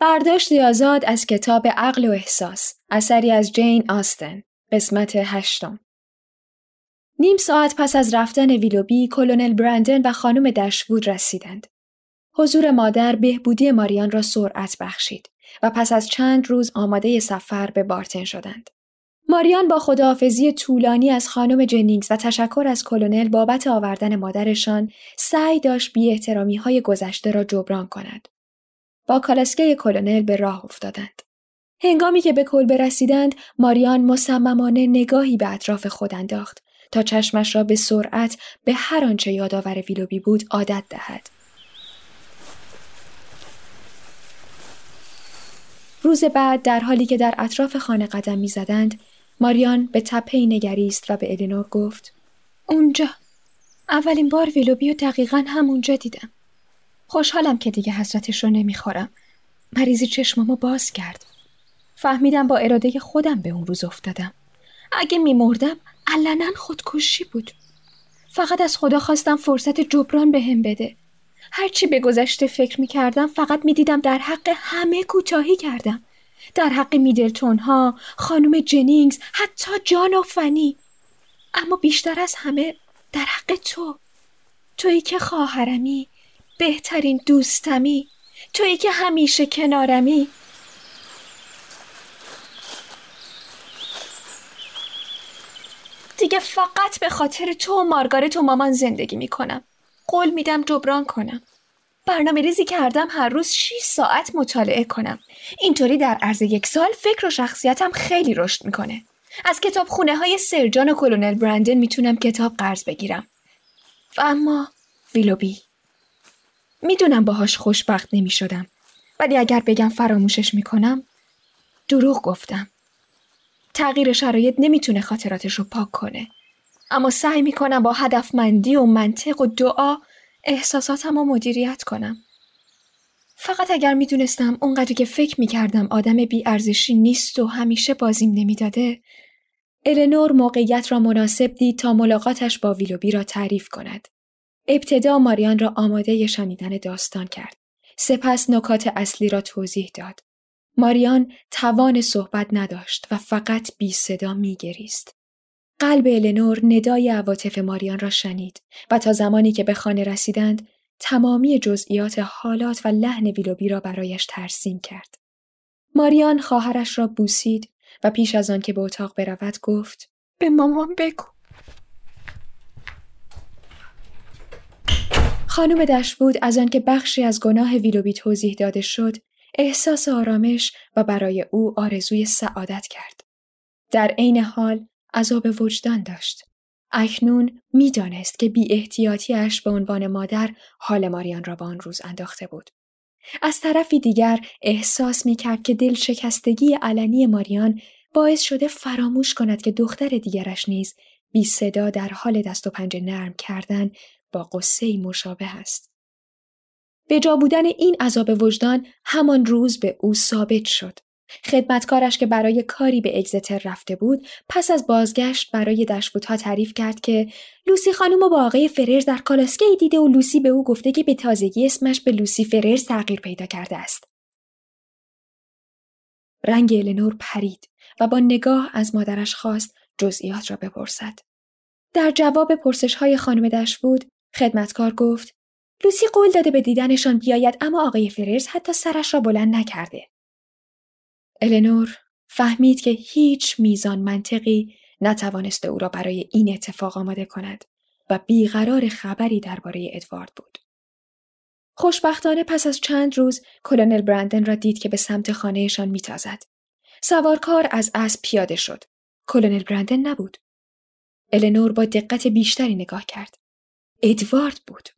برداشت آزاد از کتاب عقل و احساس اثری از جین آستن قسمت هشتم. نیم ساعت پس از رفتن ویلوبی کلونل برندن و خانم دشوود رسیدند. حضور مادر بهبودی ماریان را سرعت بخشید و پس از چند روز آماده سفر به بارتن شدند. ماریان با خداحافظی طولانی از خانم جنینگز و تشکر از کلونل بابت آوردن مادرشان سعی داشت بی احترامی های گذشته را جبران کند. با کالسکه کلونل به راه افتادند. هنگامی که به کلبه رسیدند ماریان مصممانه نگاهی به اطراف خود انداخت تا چشمش را به سرعت به هر آنچه یادآور ویلوبی بود عادت دهد. روز بعد در حالی که در اطراف خانه قدم می‌زدند ماریان به تپه نگریست و به الینور گفت اونجا. اولین بار ویلوبی و دقیقا همونجا دیدم. خوشحالم که دیگه حسرتش رو نمی‌خورم. مریضی چشمامو باز کرد. فهمیدم با اراده خودم به اون روز افتادم. اگه میمردم علنا خودکشی بود. فقط از خدا خواستم فرصت جبران به هم بده. هرچی به گذشته فکر می‌کردم فقط می‌دیدم در حق همه کوتاهی کردم. در حق میدلتون ها خانم جنینگز حتی جان و فنی. اما بیشتر از همه در حق تو. تویی که خواهرمی. بهترین دوستمی. تویی که همیشه کنارمی. دیگه فقط به خاطر تو و مارگارت و مامان زندگی می‌کنم. قول میدم جبران کنم. برنامه ریزی کردم هر روز 6 ساعت مطالعه کنم. اینطوری در عرض یک سال فکر و شخصیتم خیلی رشد می‌کنه. از کتاب خونه های سرجان و کلونل برندن می‌تونم کتاب قرض بگیرم. و اما ویلوبی. می‌دونم باهاش خوشبخت نمی‌شدم. ولی اگر بگم فراموشش می‌کنم دروغ گفتم. تغییر شرایط نمی‌تونه خاطراتش رو پاک کنه. اما سعی می‌کنم با هدفمندی و منطق و دعا احساساتم رو مدیریت کنم. فقط اگر می‌دونستم اونقدر که فکر می‌کردم آدم بیارزشی نیست و همیشه بازیم نمی‌داده النور موقعیت را مناسب دید تا ملاقاتش با ویلوبی را تعریف کند. ابتدا ماریان را آماده شنیدن داستان کرد. سپس نکات اصلی را توضیح داد. ماریان توان صحبت نداشت و فقط بی صدا می گریست. قلب النور ندای عواطف ماریان را شنید و تا زمانی که به خانه رسیدند تمامی جزئیات حالات و لحن ویلوبی را برایش ترسیم کرد. ماریان خواهرش را بوسید و پیش از آن که به اتاق برود گفت به مامان بگو. خانم دشوود از آنکه بخشی از گناه ویلوبی توضیح داده شد احساس آرامش و برای او آرزوی سعادت کرد. در عین حال عذاب وجدان داشت. اکنون می‌دانست که بی احتیاطیش به عنوان مادر حال ماریان را به آن روز انداخته بود. از طرفی دیگر احساس می کرد که دل شکستگی علنی ماریان باعث شده فراموش کند که دختر دیگرش نیز بی صدا در حال دست و پنجه نرم کردن با قصه مشابه است. به جا بودن این عذاب وجدان همان روز به او ثابت شد. خدمتکارش که برای کاری به اگزتر رفته بود پس از بازگشت برای دشبوتها تعریف کرد که لوسی خانم با آقای فررز در کالاسکه ای دیده و لوسی به او گفته که به تازگی اسمش به لوسی فررز تغییر پیدا کرده است. رنگ النور پرید و با نگاه از مادرش خواست جزئیات را بپرسد. در جواب پرسش های خانم دشبود خدمتکار گفت لوسی قول داده به دیدنشان بیاید اما آقای فررز حتی سرش را بلند نکرده. النور فهمید که هیچ میزان منطقی نتوانسته او را برای این اتفاق آماده کند و بیقرار خبری درباره ادوارد بود. خوشبختانه پس از چند روز کلونل برندن را دید که به سمت خانهشان میتازد. سوارکار از اسب پیاده شد. کلونل برندن نبود. النور با دقت بیشتری نگاه کرد. ادوارد بود.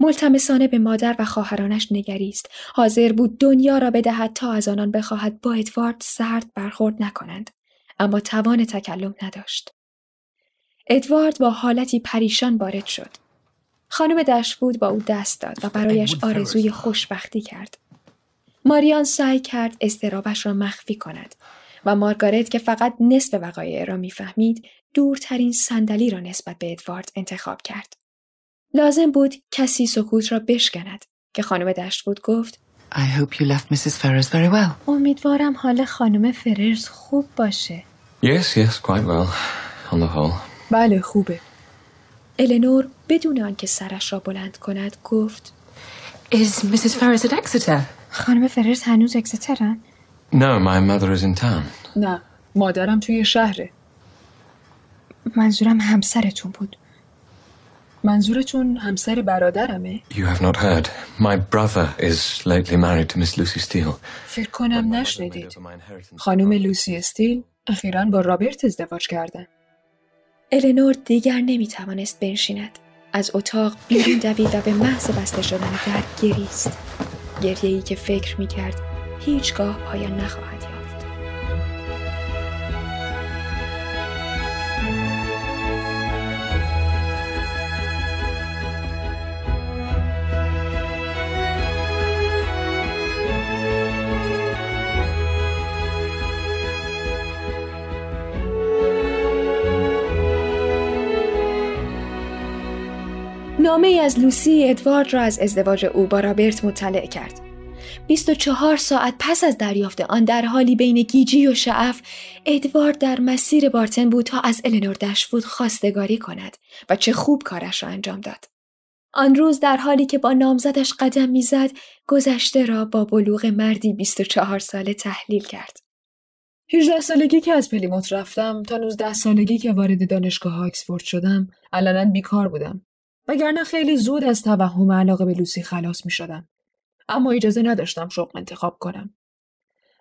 ملتمسانه به مادر و خواهرانش نگریست. حاضر بود دنیا را بدهد تا از آنان بخواهد با ادوارد سرد برخورد نکنند. اما توان تکلم نداشت. ادوارد با حالتی پریشان وارد شد. خانم دشفود با او دست داد و برایش آرزوی خوشبختی کرد. ماریان سعی کرد استرابش را مخفی کند و مارگارت که فقط نصف وقایع را می‌فهمید دورترین صندلی را نسبت به ادوارد انتخاب کرد. لازم بود کسی سکوت را بشکند که خانم دشتفود گفت I hope you left Mrs. Ferrers very well. امیدوارم حال خانم فررز خوب باشه. Yes, yes, quite well, on the whole. بله خوبه. النور بدون آنکه سرش را بلند کند گفت Is Mrs. Ferrers at Exeter? خانم فررز هنوز اکسترن؟ No, my mother is in town. نه مادرم توی شهره. منظورم همسرتون بود. منظورتون همسر برادرمه؟ You have not heard. My brother is lately married to Miss Lucy Steele. فکر کنم نشنیدید. خانم لوسی استیل اخیرا با رابرت ازدواج کردن. النور دیگر نمی توانست بنشیند. از اتاق بیرون دوید و به محض بسته شدن در گریست. گریه ای که فکر می کرد هیچگاه پایان نخواهد نامه از لوسی ادوارد را از ازدواج او با رابرت مطلع کرد. 24 ساعت پس از دریافت آن در حالی بین گیجی و شعف ادوارد در مسیر بارتن بود تا از النور دشوود خواستگاری کند و چه خوب کارش را انجام داد. آن روز در حالی که با نامزدش قدم می‌زد گذشته را با بلوغ مردی 24 ساله تحلیل کرد. 18 سالگی که از پلیموت رفتم تا 19 سالگی که وارد دانشگاه آکسفورد شدم علنا بیکار بودم وگرنه خیلی زود از توهم علاقه به لوسی خلاص می شدم. اما اجازه نداشتم شغل انتخاب کنم.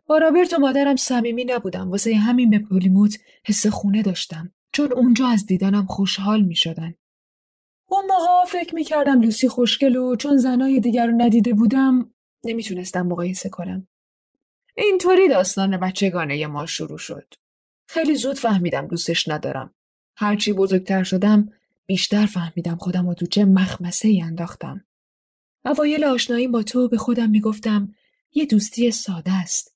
با رابرت و مادرم صمیمی نبودم واسه همین به پلیموت حس خونه داشتم چون اونجا از دیدنم خوشحال می شدن. اون موقع فکر می کردم لوسی خوشگل و چون زنای دیگر رو ندیده بودم نمی‌تونستم مقایسه کنم. اینطوری داستان بچگانه ما شروع شد. خیلی زود فهمیدم دوستش ندارم. هرچی بزرگتر شدم بیشتر فهمیدم خودم رو تو چه مخمسه ای انداختم. اوایل آشنایی با تو به خودم می‌گفتم یه دوستی ساده است.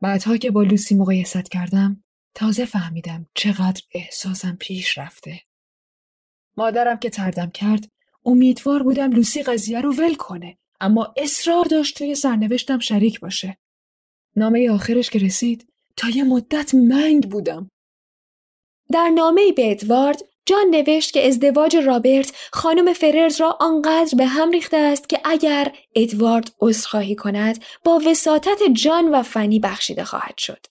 بعدها که با لوسی مقایست کردم تازه فهمیدم چقدر احساسم پیش رفته. مادرم که تردم کرد امیدوار بودم لوسی قضیه رو ول کنه اما اصرار داشت توی سرنوشتم شریک باشه. نامه آخرش که رسید تا یه مدت منگ بودم. در نامه به ادوارد جان نوشت که ازدواج رابرت خانم فررز را آنقدر به هم ریخته است که اگر ادوارد عذرخواهی کند با وساطت جان و فنی بخشیده خواهد شد.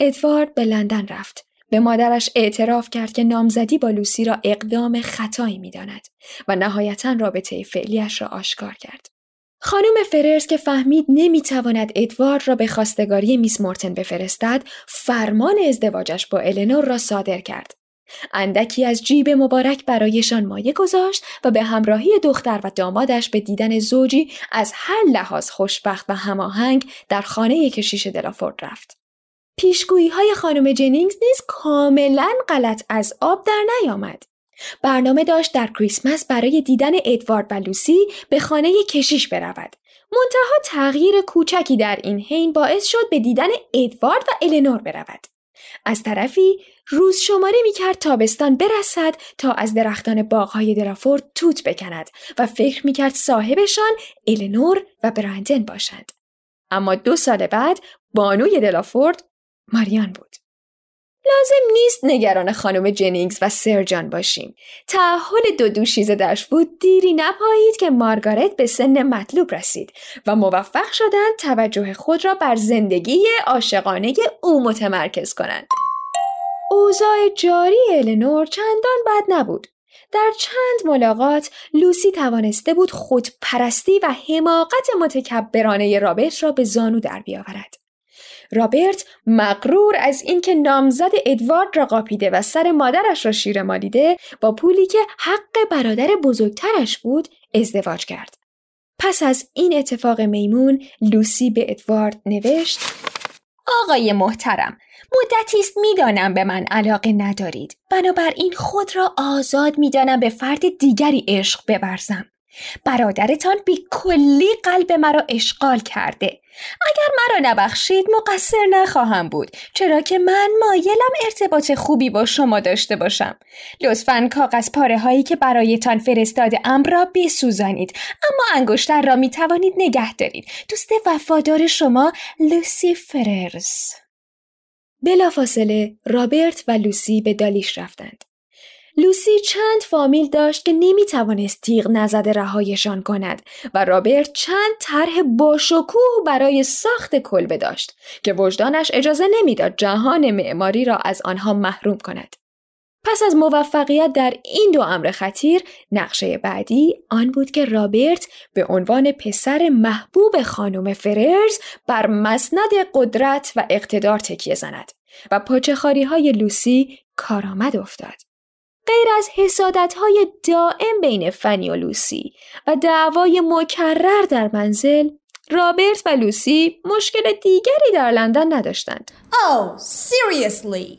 ادوارد به لندن رفت. به مادرش اعتراف کرد که نامزدی با لوسی را اقدام خطایی می‌داند و نهایتا رابطه فعلیش را آشکار کرد. خانم فررز که فهمید نمی‌تواند ادوارد را به خواستگاری میس مورتن بفرستد فرمان ازدواجش با النور را صادر کرد اندکی از جیب مبارک برایشان مایه گذاشت و به همراهی دختر و دامادش به دیدن زوجی از هر لحاظ خوشبخت و هماهنگ در خانه کشیش دلافورد رفت. پیشگویی های خانم جنینگز نیز کاملا غلط از آب در نیامد. برنامه داشت در کریسمس برای دیدن ادوارد و لوسی به خانه کشیش برود. منتها تغییر کوچکی در این حین باعث شد به دیدن ادوارد و النور برود. از طرفی روز شماره می کرد تابستان برسد تا از درختان باغهای درافورد توت بکند و فکر می کرد صاحبشان النور و برندن باشند. اما دو سال بعد بانوی دلافورد ماریان بود. لازم نیست نگران خانم جنینگز و سرجان باشیم. تعهل دو دوشیزه داشت بود دیری نپایید که مارگارت به سن مطلوب رسید و موفق شدند توجه خود را بر زندگی عاشقانه او متمرکز کنند. اوضاع جاری النور چندان بد نبود. در چند ملاقات لوسی توانسته بود خودپرستی و حماقت متکبرانه رابرت را به زانو در بیاورد. رابرت مقرور از اینکه نامزد ادوارد را قاپیده و سر مادرش را شیر مالیده با پولی که حق برادر بزرگترش بود ازدواج کرد. پس از این اتفاق میمون لوسی به ادوارد نوشت آقای محترم مدتی است می‌دانم به من علاقه ندارید. بنابراین خود را آزاد می‌دانم به فرد دیگری عشق ببرزم. برادرتان بی کلی قلب مرا اشغال کرده. اگر مرا نبخشید مقصر نخواهم بود. چرا که من مایلم ارتباط خوبی با شما داشته باشم. لطفا کاغذ پاره هایی که برایتان فرستاده ام را بسوزانید. اما انگشتر را می توانید نگه دارید. دوست وفادار شما لوسی فررز. بلافاصله رابرت و لوسی به دالیش رفتند. لوسی چند فامیل داشت که نمی توانست تیغ نزده رهایشان کند و رابرت چند طرح باشکوه برای ساخت کلبه داشت که وجدانش اجازه نمی‌داد جهان معماری را از آنها محروم کند. پس از موفقیت در این دو امر خطیر نقشه بعدی آن بود که رابرت به عنوان پسر محبوب خانم فررز بر مسند قدرت و اقتدار تکیه زند و پاچخاری های لوسی کارآمد افتاد. غیر از حسادت های دائم بین فنی و لوسی و دعوای مکرر در منزل رابرت و لوسی مشکل دیگری در لندن نداشتند. Oh, seriously.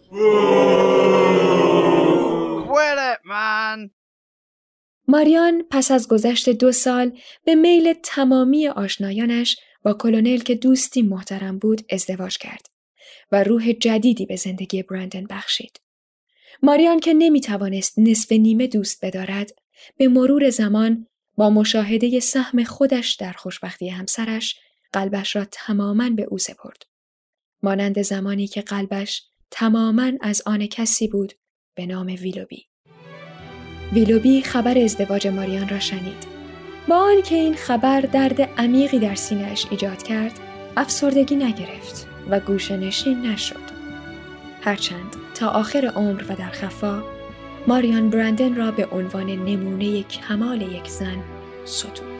ماریان پس از گذشت دو سال به میل تمامی آشنایانش با کلونل که دوستی محترم بود ازدواج کرد و روح جدیدی به زندگی برندن بخشید. ماریان که نمی توانست نصف نیمه دوست بدارد به مرور زمان با مشاهده سهم خودش در خوشبختی همسرش قلبش را تماما به او سپرد. مانند زمانی که قلبش تماما از آن کسی بود به نام ویلوبی. ویلوبی خبر ازدواج ماریان را شنید. با آنکه این خبر درد عمیقی در سینهش ایجاد کرد، افسردگی نگرفت و گوشنشین نشد. هرچند تا آخر عمر و در خفا ماریان برندن را به عنوان نمونه کمال یک زن ستود.